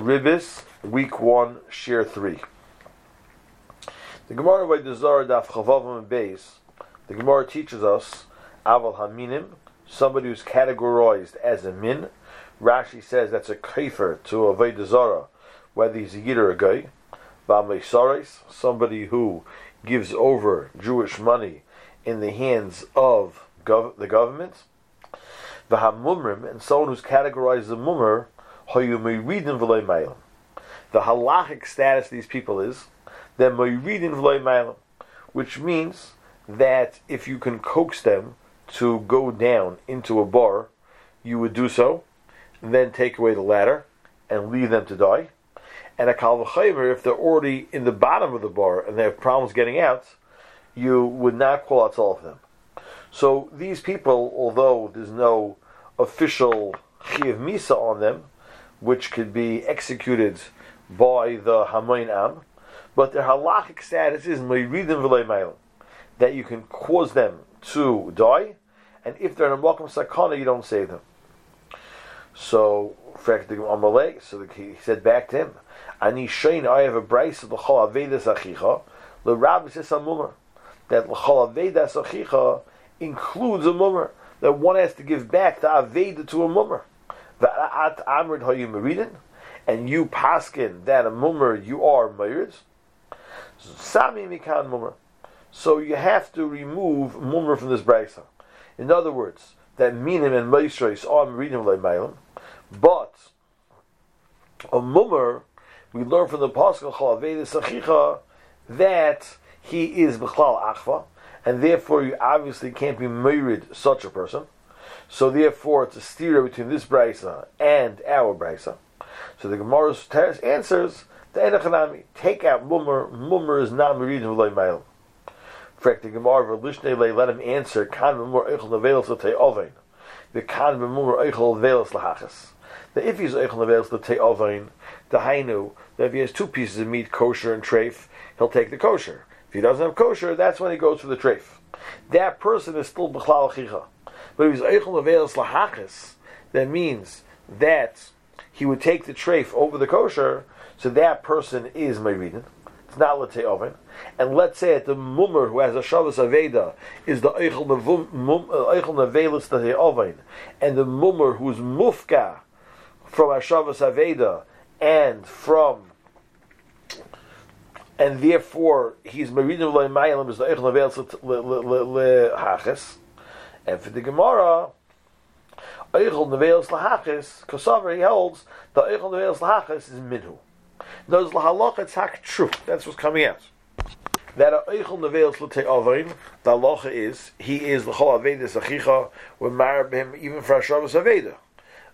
Ribis, week one, share three. The Gemara by the Zohar Daf Chavavim and Beis, the Gemara teaches us Aval Haminim, somebody who's categorized as a min. Rashi says that's a kafir to a Vaidazara, whether he's a yid or a guy. Bameisares, somebody who gives over Jewish money in the hands of gov- the government. V'hamumrim, and someone who's categorized as a mummer. The halachic status of these people is they're moiridin v'loy meilim, which means that if you can coax them to go down into a bar, you would do so, and then take away the ladder and leave them to die. And a kalvachimer, if they're already in the bottom of the bar and they have problems getting out, you would not call out all of them. So these people, although there's no official chiv misa on them, which could be executed by the hamoin am, but their halachic status is meiridim that you can cause them to die, and if they're in a makom sakana, you don't save them. So, so he said back to him, "Ani shein, I have a brace of the avedas achicha, the rabbi says amumar that l'chol avedas achicha includes a mummer that one has to give back the aveda to a mummer. Va'at amrid hayu and you paskin that a mummer you are merid. Sami mikan mummer. So you have to remove mummer from this brisa. In other words, that minim and meisrais are meridim le'meilim, but a mummer we learn from the pasuk sachicha that he is b'chlal achva, and therefore you obviously can't be married such a person. So therefore, it's a steer between this brisa and our brisa. So the Gemara's answers the Enochanami take out mummer. Mummer is not married in loy mailim. Fact the Gemara v'lishnei let him answer kan mummer eichel nevelos l'tei ovein. The kan mummer eichel nevelos lahachas. That if he's eichel nevelos l'tei ovein, the hainu that if he has two pieces of meat, kosher and treif, he'll take the kosher. If he doesn't have kosher, that's when he goes for the treif. That person is still b'chlal chicha. But if he's eichel nevelos lahachas, that means that he would take the treif over the kosher, so that person is Meridin. It's not let's oven. And let's say that the mummer who has a Shabbos Aveda is the Eichel Nevelis uh, the oven, and the mummer who's Mufka from a Shabbos Aveda and from and therefore he's Meridin Mayim is the Eichel Nevelis Hachis. And for the Gemara, Eichel Nevelis Lahachis, Kosavar, he holds the Eichel Nevelis Lahachis is Minhu. Those Lahaloch, it's hak true. That's what's coming out. That Eichel Nevelis L'tei Avain, the halacha is, he is the Chol Avedas Achicha, we're married him even for Hashavas Aveda.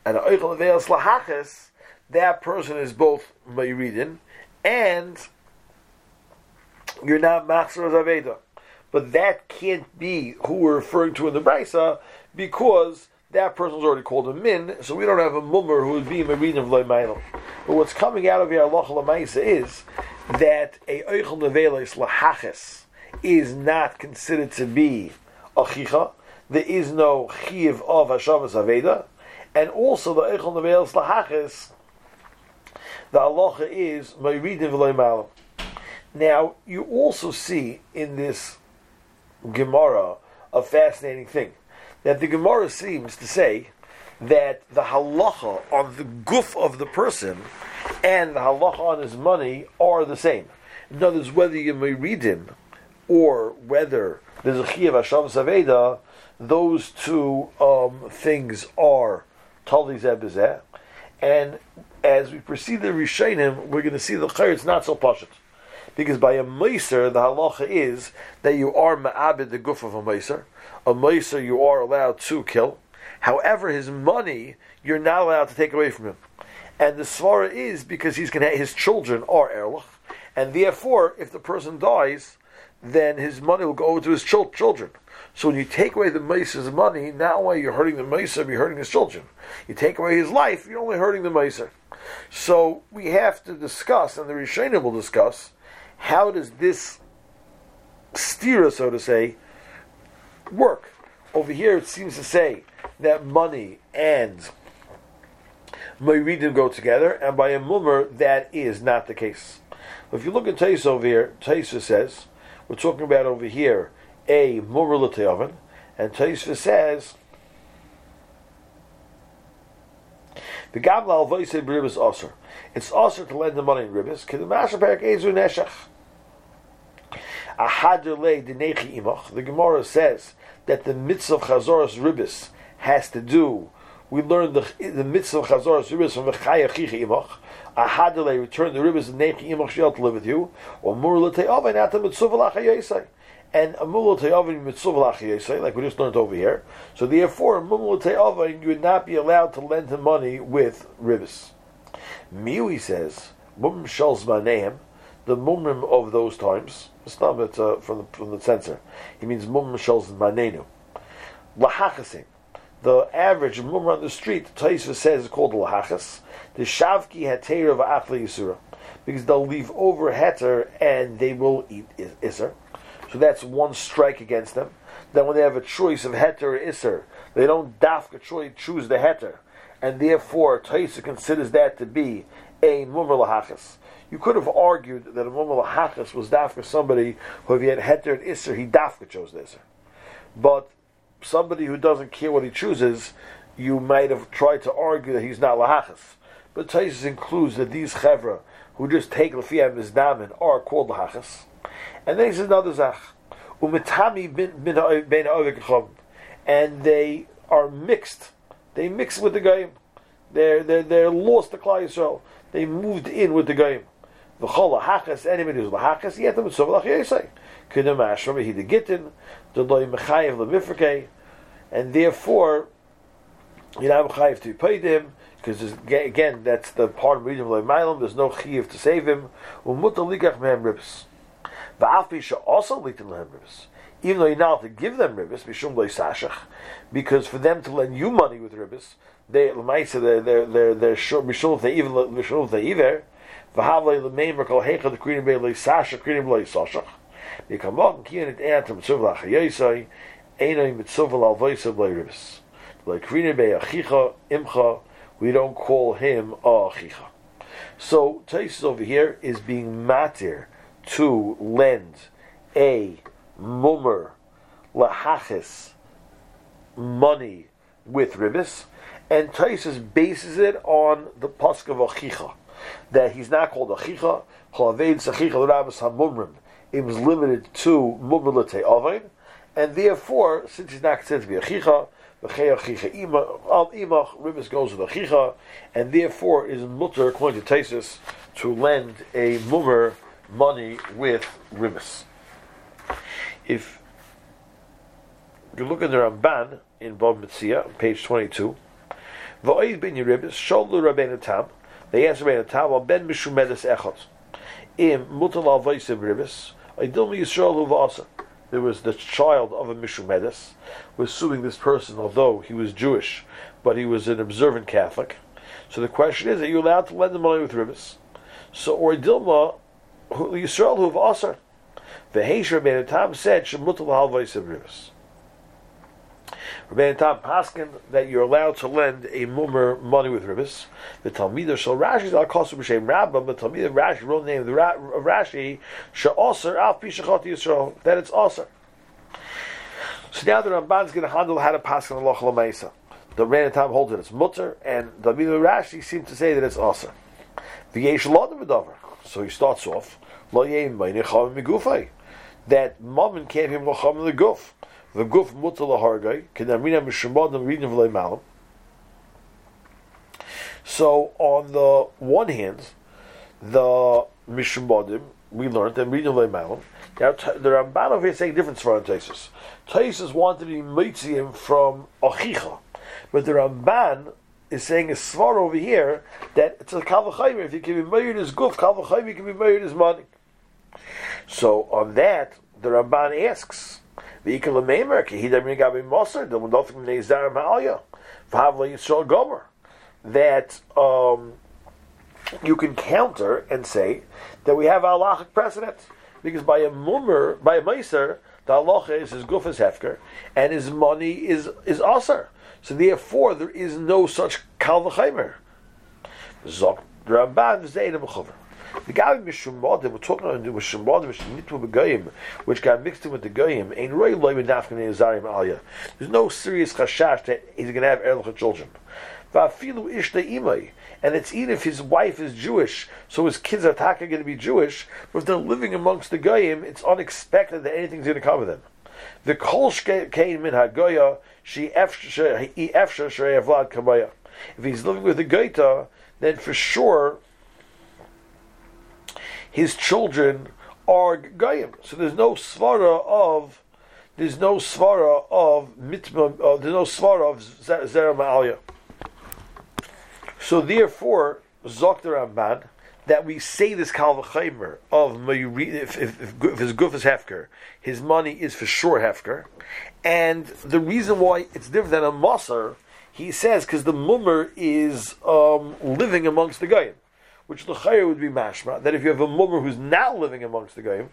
And Eichel Nevelis Lahachis, that person is both Mayridin, and you're not Machzor Aveda. But that can't be who we're referring to in the Brisa, because that person's already called a min, so we don't have a mummer who would be Marin of Loimailo. But what's coming out of here, Allah Lamaisa, is that a Eichel Nevelis Lahaches is not considered to be a Chicha. There is no Chiv of Hashavas Aveda. And also the Eichel Nevelis Lahaches, the Allah is Marin of Loimailo. Now, you also see in this Gemara a fascinating thing that the Gemara seems to say that the halacha on the goof of the person and the halacha on his money are the same. In other words, whether you may read him or whether there's a chiyav Hashem Saveda, those two um, things are totally zebizeh. And as we proceed the Rishonim, we're going to see the chayr, it's not so pashut. Because by a meiser, the halacha is that you are ma'abed the goof of a meiser, a Meiser you are allowed to kill. However, his money you're not allowed to take away from him. And the svara is because he's to his children are erlich, and therefore, if the person dies, then his money will go over to his children. So when you take away the Meiser's money, not only you're hurting the Meiser, you're hurting his children. You take away his life, you're only hurting the Meiser. So we have to discuss, and the Rishonim will discuss, how does this steer, so to say, work. Over here, it seems to say that money and Moiridim go together, and by a mummer, that is not the case. If you look at Tais over here, Taisa says, we're talking about over here a mummer l'te'oven, and Taisa says, the gabla al voise b'ribis osir. It's also to lend the money in ribis. Master parak ezu neshach? The Gemara says that the mitzvah of chazoras ribis has to do. We learn the the mitzvah of chazoras ribis from v'chaya chicha imach. Ahadele return the ribis and nechi imach shel to live with you. Or mur l'te'avay not the mitzvah l'chayesai. And a mul l'te'avay mitzvah l'chayesai, like we just learned over here. So therefore, a mul l'te'avay you would not be allowed to lend him money with ribis. Miwi says, Mum Shal Zmaneim, the mumrim of those times. It's not it's, uh, from, the, from the censor. He means Mum Shal Zmanenu. Lahachasim. The average mummer on the street, Taisva says, is called lahachas. The shavki hater of achli yisura. Because they'll leave over heter and they will eat iser. So that's one strike against them. Then when they have a choice of heter or iser, they don't dafka choose the heter and therefore Taisa considers that to be a mumar lahachas. You could have argued that a mumar lahachas was dafka somebody who, if he had heter and isser, he dafka chose the isser. But somebody who doesn't care what he chooses, you might have tried to argue that he's not lahachas. But Taisa includes that these chevra who just take lefiyam mizdamin are called lahachas. And then he says another zach. Umitami bin and they are mixed they mixed with the Goyim. They're, they're, they're lost to Klal Yisrael. They moved in with the Goyim. V'chol lahachas, anybody who's lahachas, yet them mitzvah lachiyesei. K'nei mashram, he the gittin, the loy mechayev lemifrkei, and therefore, you know, mechayev to pay them, because again, that's the part of the reason of Mailam, there's no chiv to save him. Umuta ligach mehem ribs. Va'afi also litin lehem ribs even though you're not to give them ribis, mishum sashach, because for them to lend you money with ribis, they l'maisa they're they're they're they're they even mishum they either v'havlei l'meimer kol hecha the krinim bei sashach krinim loy sashach. Yikamok kiyan et antam tzuv lachayosai loy ribis. Achicha imcha, we don't call him a achicha. So Taisus over here is being matir to lend a mummer lahachis money with ribis, and Taisus bases it on the pasuk of achicha, that he's not called achicha. Chalaved sachicha l'rabas hamumrim. It was limited to mummer l'te'avain, and therefore, since he's not considered to be achicha, al imach ribis goes with achicha, and therefore is mutter according to Taisus to lend a mummer money with ribis if you look at the Ramban in Bava Metzia, page 22, V'oid Tam, they answer Rabbeinu Tam, ben Mishumedes Echot, Im Mutal Al Vaisim Ribis, Aidilma Yisrael V'asa. There was the child of a Mishumedes, was suing this person, although he was Jewish, but he was an observant Catholic. So the question is, are you allowed to lend the money with ribis? So, or Dilma, Yisrael Hu V'asa, the Heisher Rabbeinu Tam said, Shemutal halvais of rivers. Rabbeinu Tam paskin that you're allowed to lend a mummer money with ribis. The Talmidah shall Rashi al kosu b'shem Rabba, but Talmidah Rashi the name of the Ra- Rashi she'oser al pi shechot Yisrael that it's oser. So now the Ramban is going to handle how to pass on Allah Lamaisa. The Rabbeinu Tam holds it as mutter, and the Rashi seems to say that it's oser. V'yesh lo So he starts off that Mammon can't hear Mocham the Guf. The Guf Mutal Hargai, Kedamina Mishamodim reading of Malam. So, on the one hand, the Mishamodim, we learned, and reading of Malam. Now, the Ramban here saying different Svaran Taisus. Taisus wanted to be Mitzim from Achicha. But the Ramban is saying a svar over here that it's a kalvachayim. If you can be married as guf, kalvachayim, you can be married as money. So on that, the Ramban asks, that um, you can counter and say that we have halachic precedent because by a mummer, by a meiser, the halacha is his guf is hefker and his money is is aser. So therefore, there is no such kal v'chaymer. Zok Ramban Zayin Mechuver. The guy Mishumodim, we're talking about Mishumodim, Mishnitwa Begoyim, which got mixed in with the Goyim, ain't Roy Loy Menafkin Zarim Aliyah. There's no serious chashash that he's going to have Erlich children. Vafilu Ishta Imay. And it's even if his wife is Jewish, so his kids are taka going to be Jewish, but if they're living amongst the Goyim, it's unexpected that anything's going to cover them. The Kol came min Hagoya, If he's living with a Goita, then for sure his children are goyim. So there's no svara of there's no svara of mitma. Uh, there's no svara of zera ma'alya. So therefore, Zokter Ramban, that we say this kalvachaymer of if, if, if, his guf is hefker, his money is for sure hefker, and the reason why it's different than a masar, he says because the mummer is um, living amongst the goyim which the chayyur would be mashma, that if you have a mummer who's not living amongst the goyim,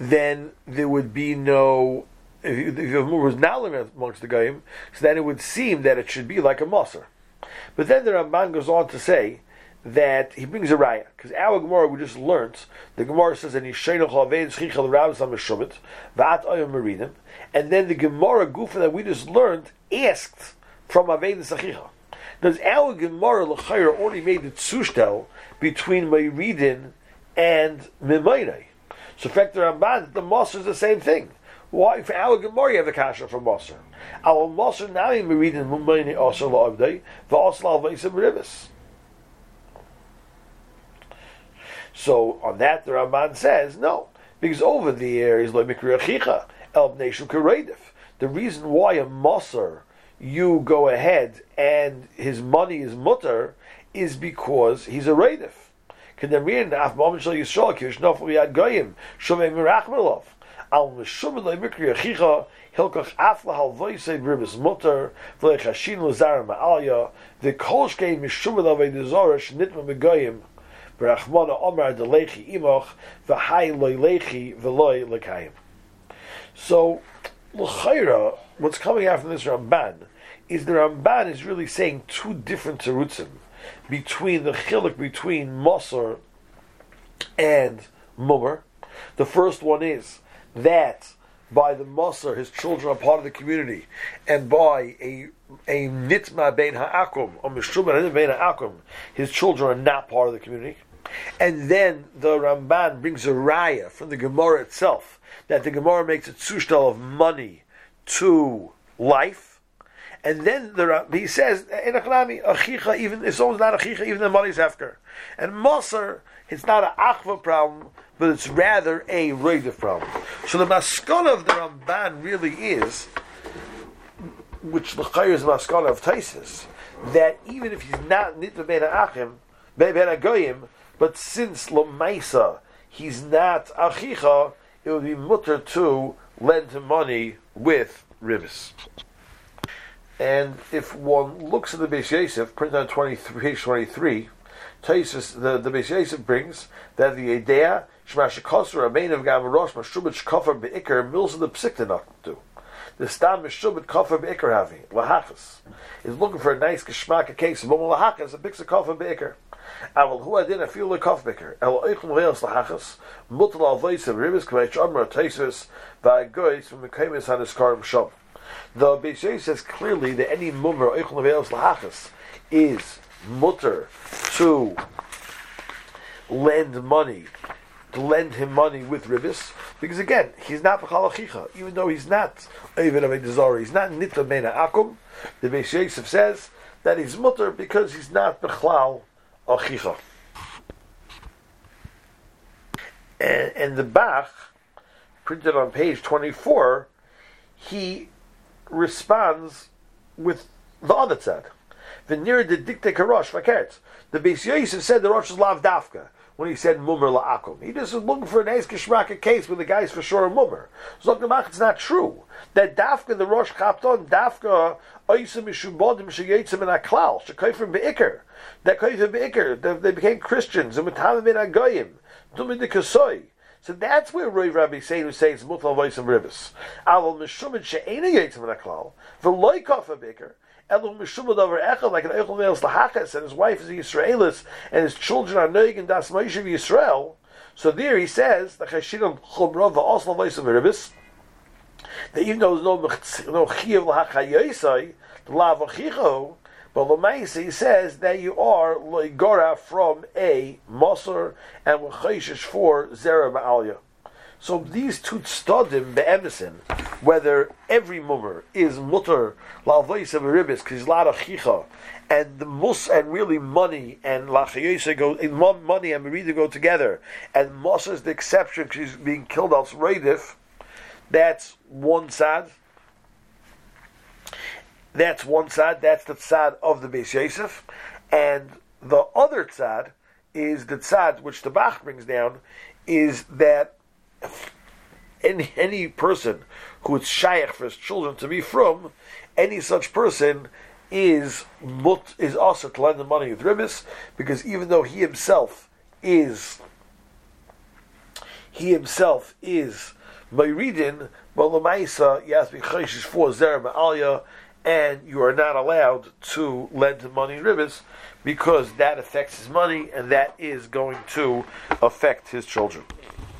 then there would be no. If you, if you have a mummer who's not living amongst the goyim, so then it would seem that it should be like a moser. But then the Ramban goes on to say that he brings a raya because our Gemara we just learnt the Gemara says that Yishainach Havein Schichel Rabbis Amishumit Vat Oyam Maridim, and then the Gemara Gufa that we just learned asked from Avein Sachicha. Does our Gemara L'chayr already made the tzushtel between Mayridin and Mimaynai? So, in fact the Ramban, the Moser is the same thing. Why, for our Gemara, you have the kasha from Moser. Our Moser now you may read in Mimaynai also la'avdei, v'osla v'isam rivis. So, on that, the Ramban says, no, because over there is like Mikri Achicha, El Bnei The reason why a Moser you go ahead and his money is mutter is because he's a raidif. Kedamrin af moment shal yisrael kishnof yad goyim shumei mirachmelov al mikri achicha hilkach mutter v'rachmana omar imoch lechi lekayim. So, l'chayra, what's coming after this Ramban is the Ramban is really saying two different terutzim between the chilik between Moser and Mummer. The first one is that by the Moser, his children are part of the community, and by a a nitma bein ha'akum, or mishuma bein ha'akum, his children are not part of the community. And then the Ramban brings a raya from the Gemara itself that the Gemara makes a tzushtal of money to life and then the, he says, in Achlami, Achicha, even if someone's not Achicha, even the money's after. And Moser, it's not an Achva problem, but it's rather a Reidev problem. So the Maskana of the Ramban really is, which the Chayr is the Maskana of Taisis, that even if he's not Nitva Ben Achim, Ben but since Lamaisa, he's not Achicha, it would be mutter to lend him money with ribis. And if one looks at the Beis Yosef, printed on 23, page 23, Taisus, the, the Beis Yosef brings that the idea, Shemash Kosser, a main of Gamarosh, Mashubit Shkofer Be'ikr, mills of the Psikta not to. The Stam Mashubit Kofer Be'ikr Havi, Lahachas, is looking for a nice Geshmak case of Momo Lahachas, a Bixer Kofer Be'ikr. Adin a feel the kof bicker. El oichum leils lahachas. Mutal al voice of rivers kveich amra taisus. Va gois from the Beishay says clearly that any mummer oichel nevelos lahachas is mutter to lend money, lend him money with ribis, because again, he's not b'chalachicha, even though he's not even a desire, he's not nita mena akum. The Beis Yosef says that he's mutter because he's not b'chlal achicha. And, and the Bach, printed on page 24, he responds with the other tzad. The near the dikte karosh. The Beis Yosef said the Rosh is lav dafka when he said mummer la'akum. He just was looking for an Eis Kishmaka case where the guy's for sure a mummer. Zok it's not true. That dafka the Rosh chapped on, dafka oisim mishubodim sheyetzim in aklal, shekayfim be'ikr. That kayfim be'ikr, they became Christians, and mitamim in agoyim, dumid the kasoy. So that's where Roy Rabbi Seinu says mutal voice of ribis. Aval mishumin she'ena yitzim v'naklal v'loy kofa biker, Like an echad males lahachas, and his wife is a Yisraelis, and his children are noig and das Moshe of Yisrael. So there he says, the chashidon chumra v'osla voice of Ribis, that even though there's no no chiyav lahachayosai, the lav achicho, but Lamaisi says that you are loigora from a Moser and Chayshish for Zera Ma'alya. So these two studim be'emison, whether every mummer is mutter la'avois of ribis because chicha, and the mus and really money and lachayose go in money and merida go together, and mus is the exception because he's being killed al reidif. That's one side. That's one side. That's the side of the Beis Yosef, and the other side is the side which the Bach brings down, is that any any person who is shaykh for his children to be from, any such person is mut is also to lend the money with ribis, because even though he himself is he himself is Mayridin, but Lamaisa, you have to be chayshish for Zer Ma'alya, and you are not allowed to lend him money in ribis because that affects his money and that is going to affect his children.